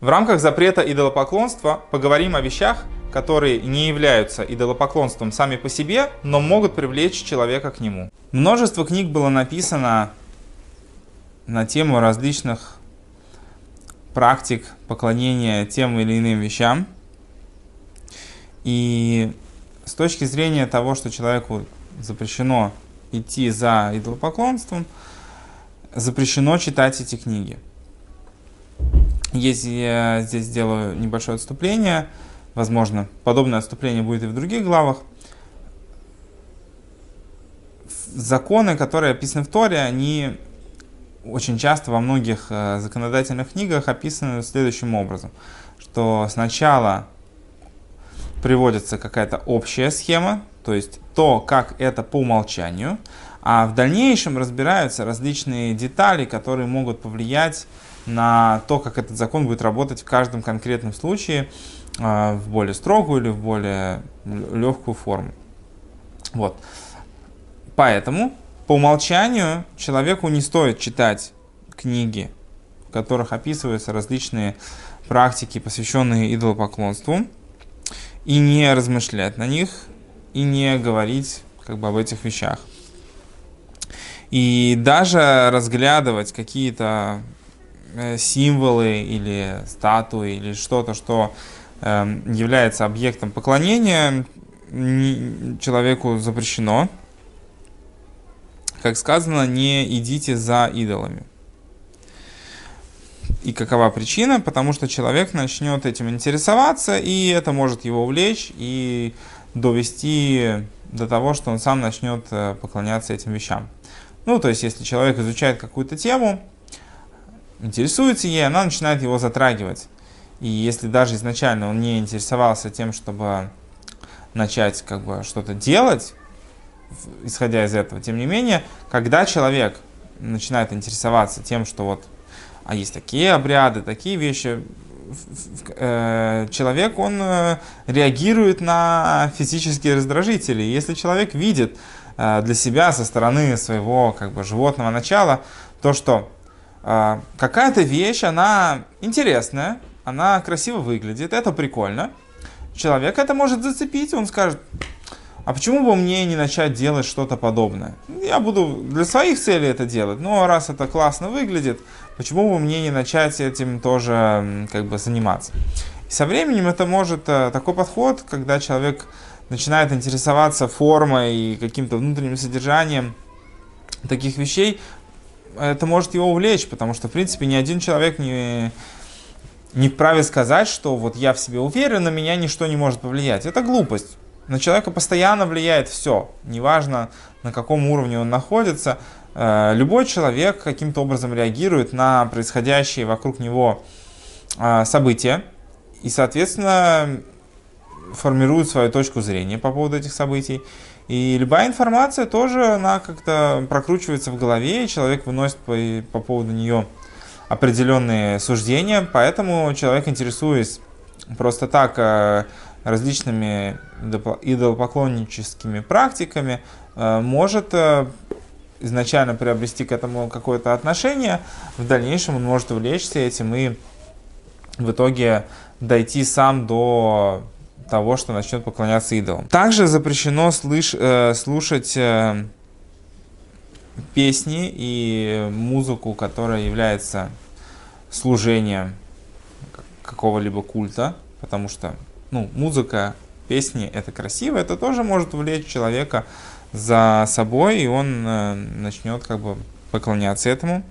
В рамках запрета идолопоклонства поговорим о вещах, которые не являются идолопоклонством сами по себе, но могут привлечь человека к нему. Множество книг было написано на тему различных практик поклонения тем или иным вещам. И с точки зрения того, что человеку запрещено идти за идолопоклонством, запрещено читать эти книги. Если я здесь сделаю небольшое отступление, возможно, подобное отступление будет и в других главах, законы, которые описаны в Торе, они очень часто во многих э, законодательных книгах описаны следующим образом, что сначала приводится какая-то общая схема, то есть то, как это по умолчанию, а в дальнейшем разбираются различные детали, которые могут повлиять на то, как этот закон будет работать в каждом конкретном случае э, в более строгую или в более легкую форму. Вот. Поэтому по умолчанию человеку не стоит читать книги, в которых описываются различные практики, посвященные идолопоклонству, и не размышлять на них, и не говорить как бы об этих вещах. И даже разглядывать какие-то э, символы или статуи или что-то, что эм, является объектом поклонения, человеку запрещено как сказано, не идите за идолами. И какова причина? Потому что человек начнет этим интересоваться, и это может его увлечь и довести до того, что он сам начнет э, поклоняться этим вещам. Ну, то есть, если человек изучает какую-то тему, интересуется ей, она начинает его затрагивать. И если даже изначально он не интересовался тем, чтобы начать как бы что-то делать, исходя из этого. Тем не менее, когда человек начинает интересоваться тем, что вот, а есть такие обряды, такие вещи, э, человек, он э, реагирует на физические раздражители. Если человек видит для себя со стороны своего как бы, животного начала то, что какая-то вещь, она интересная, она красиво выглядит, это прикольно, человек это может зацепить, он скажет, а почему бы мне не начать делать что-то подобное? Я буду для своих целей это делать, но раз это классно выглядит, почему бы мне не начать этим тоже как бы заниматься? И со временем это может, э, такой подход, когда человек начинает интересоваться формой и каким-то внутренним содержанием таких вещей, это может его увлечь, потому что, в принципе, ни один человек не, не вправе сказать, что вот я в себе уверен, на меня ничто не может повлиять. Это глупость. На человека постоянно влияет все, неважно на каком уровне он находится. Э, любой человек каким-то образом реагирует на происходящие вокруг него э, события и, соответственно, формирует свою точку зрения по поводу этих событий. И любая информация тоже, она как-то прокручивается в голове, и человек выносит по, по поводу нее определенные суждения, поэтому человек, интересуясь просто так э, различными идолопоклонническими практиками, э, может э, изначально приобрести к этому какое-то отношение, в дальнейшем он может увлечься этим и в итоге дойти сам до того, что начнет поклоняться идолам. Также запрещено слыш, э, слушать э, песни и музыку, которая является служением какого-либо культа, потому что ну, музыка, песни, это красиво, это тоже может увлечь человека за собой, и он э, начнет как бы поклоняться этому.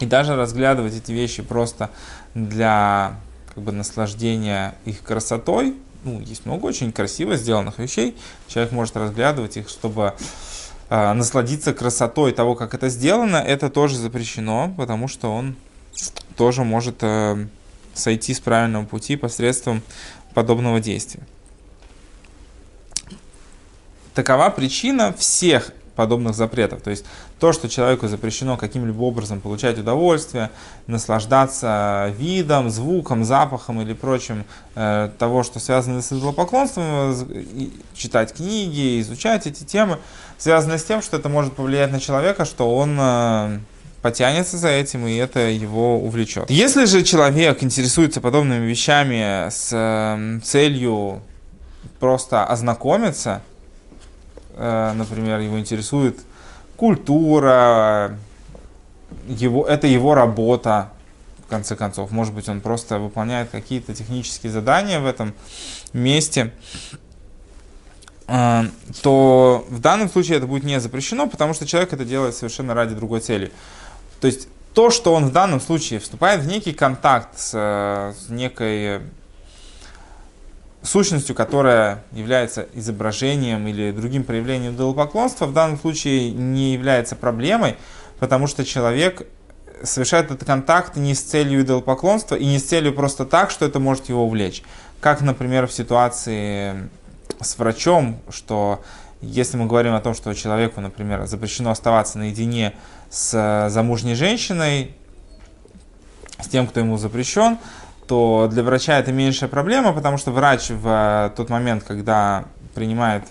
И даже разглядывать эти вещи просто для как бы наслаждения их красотой, ну, есть много очень красиво сделанных вещей, человек может разглядывать их, чтобы э, насладиться красотой того, как это сделано, это тоже запрещено, потому что он тоже может э, сойти с правильного пути посредством подобного действия. Такова причина всех подобных запретов. То есть то, что человеку запрещено каким-либо образом получать удовольствие, наслаждаться видом, звуком, запахом или прочим э, того, что связано с идолопоклонством, читать книги, изучать эти темы, связано с тем, что это может повлиять на человека, что он э, потянется за этим, и это его увлечет. Если же человек интересуется подобными вещами с э, целью просто ознакомиться, э, например, его интересует культура, его, это его работа, в конце концов. Может быть, он просто выполняет какие-то технические задания в этом месте, э, то в данном случае это будет не запрещено, потому что человек это делает совершенно ради другой цели. То есть то, что он в данном случае вступает в некий контакт с, с некой сущностью, которая является изображением или другим проявлением идолопоклонства, в данном случае не является проблемой, потому что человек совершает этот контакт не с целью идолопоклонства и не с целью просто так, что это может его увлечь. Как, например, в ситуации с врачом, что если мы говорим о том, что человеку, например, запрещено оставаться наедине с замужней женщиной, с тем, кто ему запрещен, то для врача это меньшая проблема, потому что врач в тот момент, когда принимает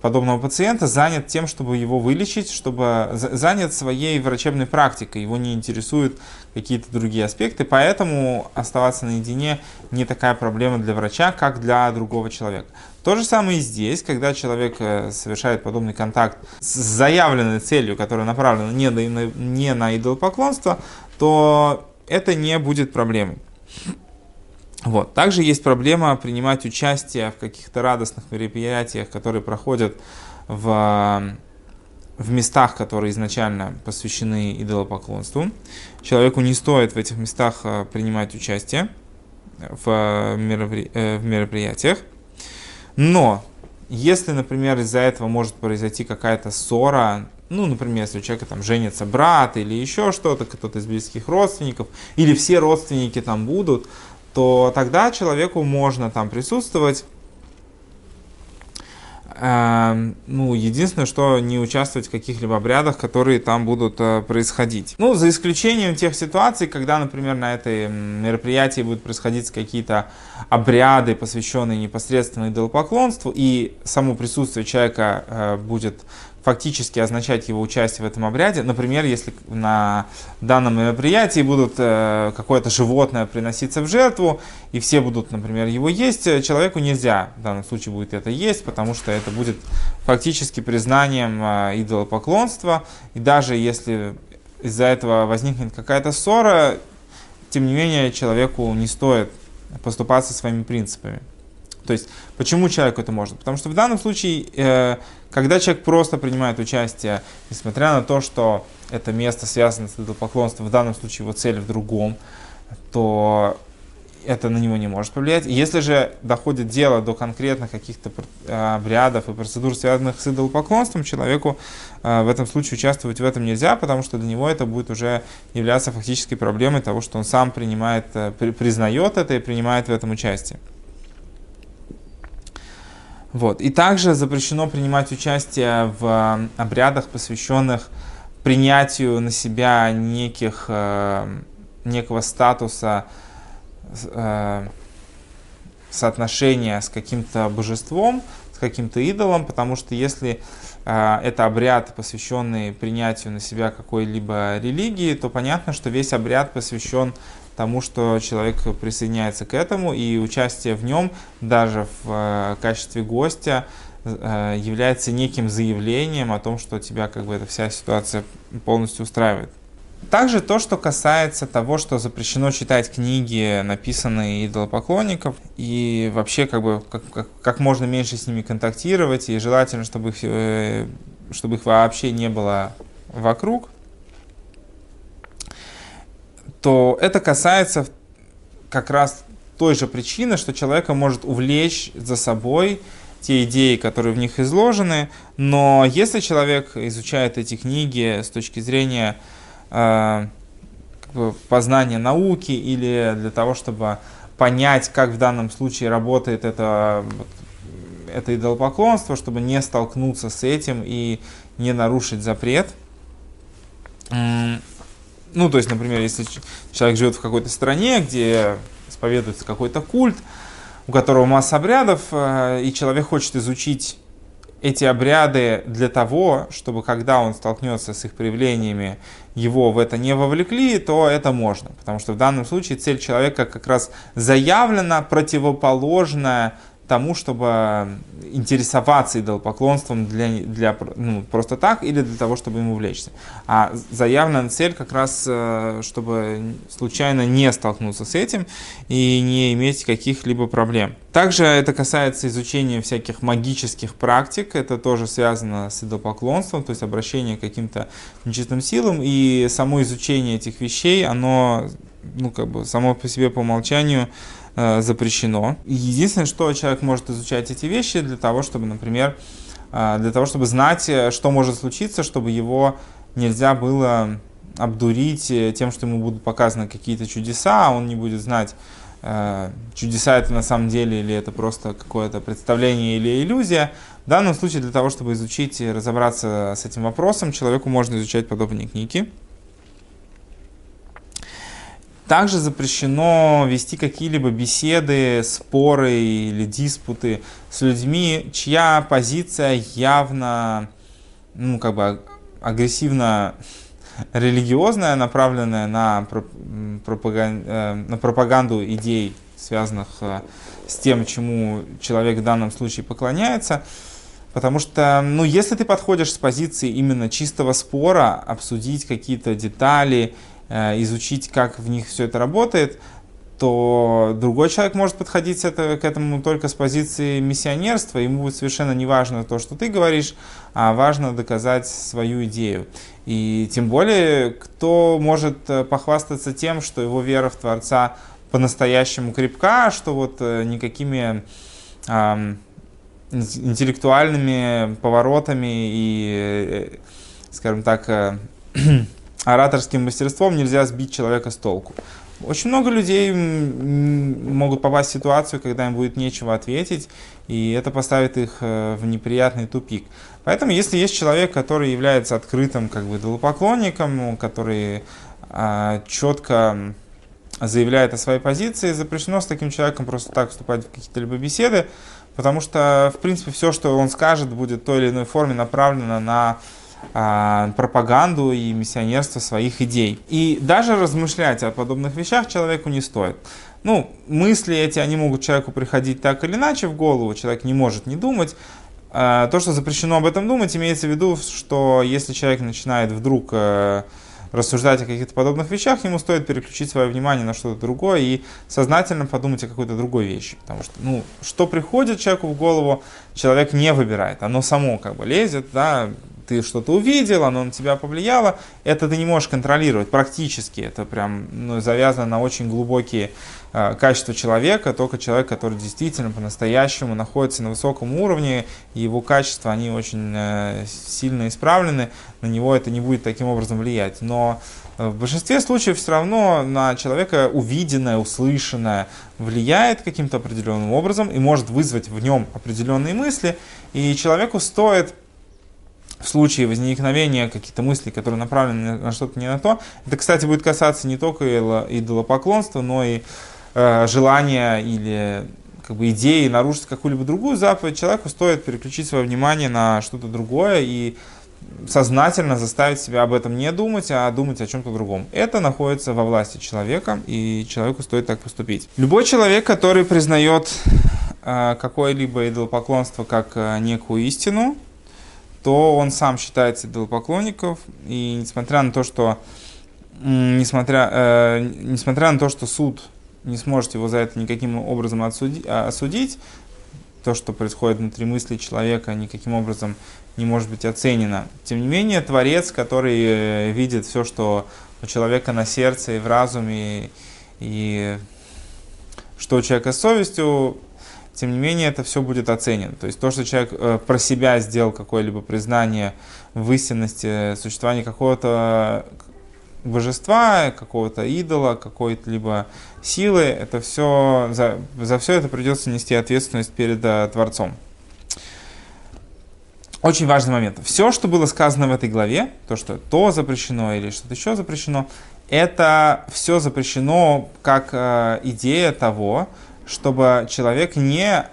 подобного пациента, занят тем, чтобы его вылечить, чтобы занят своей врачебной практикой, его не интересуют какие-то другие аспекты, поэтому оставаться наедине не такая проблема для врача, как для другого человека. То же самое и здесь, когда человек э, совершает подобный контакт с заявленной целью, которая направлена не на, не на идолопоклонство, то это не будет проблемой. Вот. Также есть проблема принимать участие в каких-то радостных мероприятиях, которые проходят в, в местах, которые изначально посвящены идолопоклонству. Человеку не стоит в этих местах э, принимать участие в, меропри... Э, в мероприятиях. Но если, например, из-за этого может произойти какая-то ссора, ну, например, если у человека там женится брат или еще что-то, кто-то из близких родственников, или все родственники там будут, то тогда человеку можно там присутствовать. Э, ну, единственное, что не участвовать в каких-либо обрядах, которые там будут э, происходить. Ну, за исключением тех ситуаций, когда, например, на этой мероприятии будут происходить какие-то обряды, посвященные непосредственно идолопоклонству, и само присутствие человека э, будет фактически означать его участие в этом обряде. Например, если на данном мероприятии будут э, какое-то животное приноситься в жертву, и все будут, например, его есть, э, человеку нельзя в данном случае будет это есть, потому что это будет фактически признанием э, идолопоклонства. И даже если из-за этого возникнет какая-то ссора, тем не менее человеку не стоит поступаться своими принципами. То есть, почему человеку это можно? Потому что в данном случае, э, когда человек просто принимает участие, несмотря на то, что это место связано с идолопоклонством, в данном случае его цель в другом, то это на него не может повлиять. Если же доходит дело до конкретных каких-то э, обрядов и процедур, связанных с идолопоклонством, человеку э, в этом случае участвовать в этом нельзя, потому что для него это будет уже являться фактической проблемой того, что он сам принимает, признает это и принимает в этом участие. Вот. И также запрещено принимать участие в э, обрядах, посвященных принятию на себя неких, э, некого статуса, э, соотношения с каким-то божеством, с каким-то идолом, потому что если это обряд, посвященный принятию на себя какой-либо религии, то понятно, что весь обряд посвящен тому, что человек присоединяется к этому, и участие в нем даже в э, качестве гостя э, является неким заявлением о том, что тебя как бы эта вся ситуация полностью устраивает. Также то, что касается того, что запрещено читать книги, написанные идолопоклонников, и вообще как бы как, как, как можно меньше с ними контактировать, и желательно, чтобы их, э, чтобы их вообще не было вокруг то это касается как раз той же причины, что человека может увлечь за собой те идеи, которые в них изложены, но если человек изучает эти книги с точки зрения э, как бы познания науки или для того, чтобы понять, как в данном случае работает это, это идолопоклонство, чтобы не столкнуться с этим и не нарушить запрет, ну, то есть, например, если человек живет в какой-то стране, где исповедуется какой-то культ, у которого масса обрядов, э, и человек хочет изучить эти обряды для того, чтобы когда он столкнется с их проявлениями, его в это не вовлекли, то это можно. Потому что в данном случае цель человека как раз заявлена противоположная тому, чтобы интересоваться идолопоклонством для, для, ну, просто так или для того, чтобы ему увлечься. А заявленная цель как раз, э, чтобы случайно не столкнуться с этим и не иметь каких-либо проблем. Также это касается изучения всяких магических практик, это тоже связано с идолопоклонством, то есть обращение к каким-то нечистым силам, и само изучение этих вещей, оно ну, как бы само по себе по умолчанию запрещено. Единственное, что человек может изучать эти вещи для того, чтобы, например, э, для того, чтобы знать, э, что может случиться, чтобы его нельзя было обдурить тем, что ему будут показаны какие-то чудеса, а он не будет знать, чудеса это на самом деле или это просто какое-то представление или иллюзия. В данном случае для того, чтобы изучить и разобраться с этим вопросом, человеку можно изучать подобные книги. Также запрещено вести какие-либо беседы, споры или диспуты с людьми, чья позиция явно, ну, как бы агрессивно религиозная, направленная на, пропаганду, э, на пропаганду идей, связанных э, с тем, чему человек в данном случае поклоняется. Потому что, ну, если ты подходишь с позиции именно чистого спора, обсудить какие-то детали изучить, как в них все это работает, то другой человек может подходить к этому только с позиции миссионерства. Ему будет совершенно не важно то, что ты говоришь, а важно доказать свою идею. И тем более, кто может э, похвастаться тем, что его вера в Творца по-настоящему крепка, что вот э, никакими э, интеллектуальными поворотами и, скажем так, ораторским мастерством нельзя сбить человека с толку. Очень много людей могут попасть в ситуацию, когда им будет нечего ответить, и это поставит их э, в неприятный тупик. Поэтому, если есть человек, который является открытым как бы идолопоклонником, который а, четко заявляет о своей позиции, запрещено с таким человеком просто так вступать в какие-то либо беседы, потому что, в принципе, все, что он скажет, будет в той или иной форме направлено на пропаганду и миссионерство своих идей. И даже размышлять о подобных вещах человеку не стоит. Ну, мысли эти, они могут человеку приходить так или иначе в голову, человек не может не думать. А, то, что запрещено об этом думать, имеется в виду, что если человек начинает вдруг э, рассуждать о каких-то подобных вещах, ему стоит переключить свое внимание на что-то другое и сознательно подумать о какой-то другой вещи. Потому что, ну, что приходит человеку в голову, человек не выбирает. Оно само как бы лезет, да, ты что-то увидел, оно на тебя повлияло, это ты не можешь контролировать практически. Это прям ну, завязано на очень глубокие э, качества человека, только человек, который действительно по-настоящему находится на высоком уровне, и его качества, они очень э, сильно исправлены, на него это не будет таким образом влиять. Но э, в большинстве случаев все равно на человека увиденное, услышанное влияет каким-то определенным образом и может вызвать в нем определенные мысли, и человеку стоит в случае возникновения каких-то мыслей, которые направлены на что-то не на то. Это, кстати, будет касаться не только идолопоклонства, но и э, желания или как бы идеи нарушить какую-либо другую заповедь. Человеку стоит переключить свое внимание на что-то другое и сознательно заставить себя об этом не думать, а думать о чем-то другом. Это находится во власти человека, и человеку стоит так поступить. Любой человек, который признает э, какое-либо идолопоклонство как э, некую истину, то он сам считается идолопоклонников, и несмотря на то, что несмотря, э, несмотря на то, что суд не сможет его за это никаким образом а, осудить, то, что происходит внутри мысли человека, никаким образом не может быть оценено. Тем не менее, Творец, который э, видит все, что у человека на сердце и в разуме, и что у человека с совестью, тем не менее это все будет оценено. То есть то, что человек э, про себя сделал какое-либо признание в истинности существования какого-то божества, какого-то идола, какой-то либо силы, это все, за, за все это придется нести ответственность перед э, Творцом. Очень важный момент. Все, что было сказано в этой главе, то, что то запрещено или что-то еще запрещено, это все запрещено как э, идея того, чтобы человек не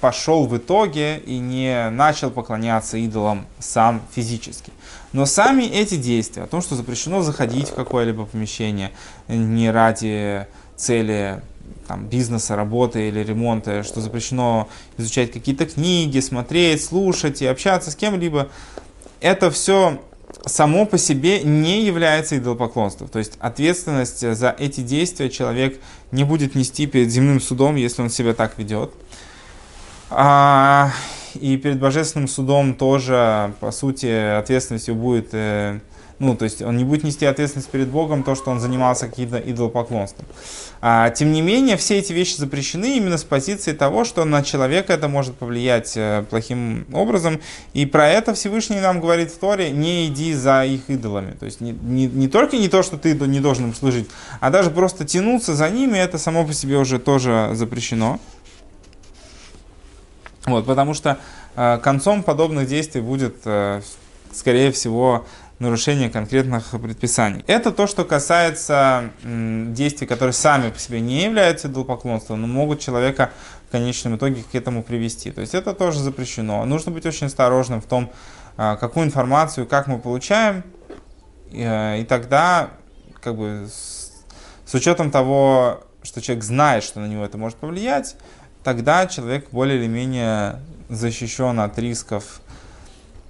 пошел в итоге и не начал поклоняться идолам сам физически. Но сами эти действия, о том, что запрещено заходить в какое-либо помещение не ради цели там, бизнеса, работы или ремонта, что запрещено изучать какие-то книги, смотреть, слушать и общаться с кем-либо, это все само по себе не является идолопоклонством. То есть ответственность за эти действия человек не будет нести перед земным судом, если он себя так ведет. А, и перед божественным судом тоже, по сути, ответственностью будет э, ну, то есть он не будет нести ответственность перед Богом, то, что он занимался каким-то идолопоклонством. А, тем не менее, все эти вещи запрещены именно с позиции того, что на человека это может повлиять э, плохим образом. И про это Всевышний нам говорит в Торе, не иди за их идолами. То есть не, не, не только не то, что ты не должен им служить, а даже просто тянуться за ними, это само по себе уже тоже запрещено. Вот, потому что э, концом подобных действий будет, э, скорее всего, нарушение конкретных предписаний. Это то, что касается действий, которые сами по себе не являются идолопоклонством, но могут человека в конечном итоге к этому привести. То есть это тоже запрещено. Нужно быть очень осторожным в том, а, какую информацию, как мы получаем, и тогда, как бы, с учетом того, что человек знает, что на него это может повлиять, тогда человек более или менее защищен от рисков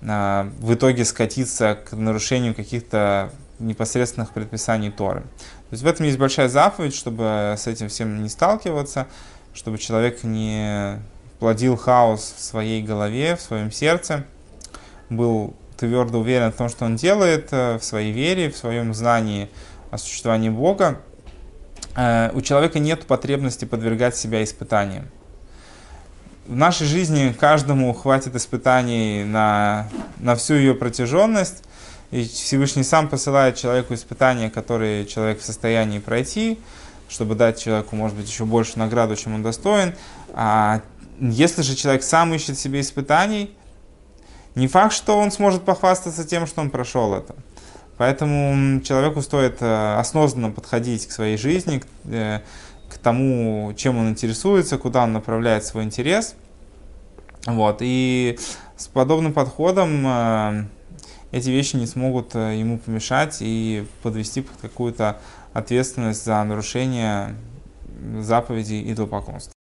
а, в итоге скатиться к нарушению каких-то непосредственных предписаний Торы. То есть в этом есть большая заповедь, чтобы с этим всем не сталкиваться, чтобы человек не плодил хаос в своей голове, в своем сердце, был твердо уверен в том, что он делает, э, в своей вере, в своем знании о существовании Бога. Э, у человека нет потребности подвергать себя испытаниям в нашей жизни каждому хватит испытаний на, на всю ее протяженность. И Всевышний сам посылает человеку испытания, которые человек в состоянии пройти, чтобы дать человеку, может быть, еще больше награду, чем он достоин. А если же человек сам ищет себе испытаний, не факт, что он сможет похвастаться тем, что он прошел это. Поэтому человеку стоит э, осознанно подходить к своей жизни, э, к тому, чем он интересуется, куда он направляет свой интерес. Вот. И с подобным подходом э, эти вещи не смогут э, ему помешать и подвести под какую-то ответственность за нарушение заповедей идолопоклонства.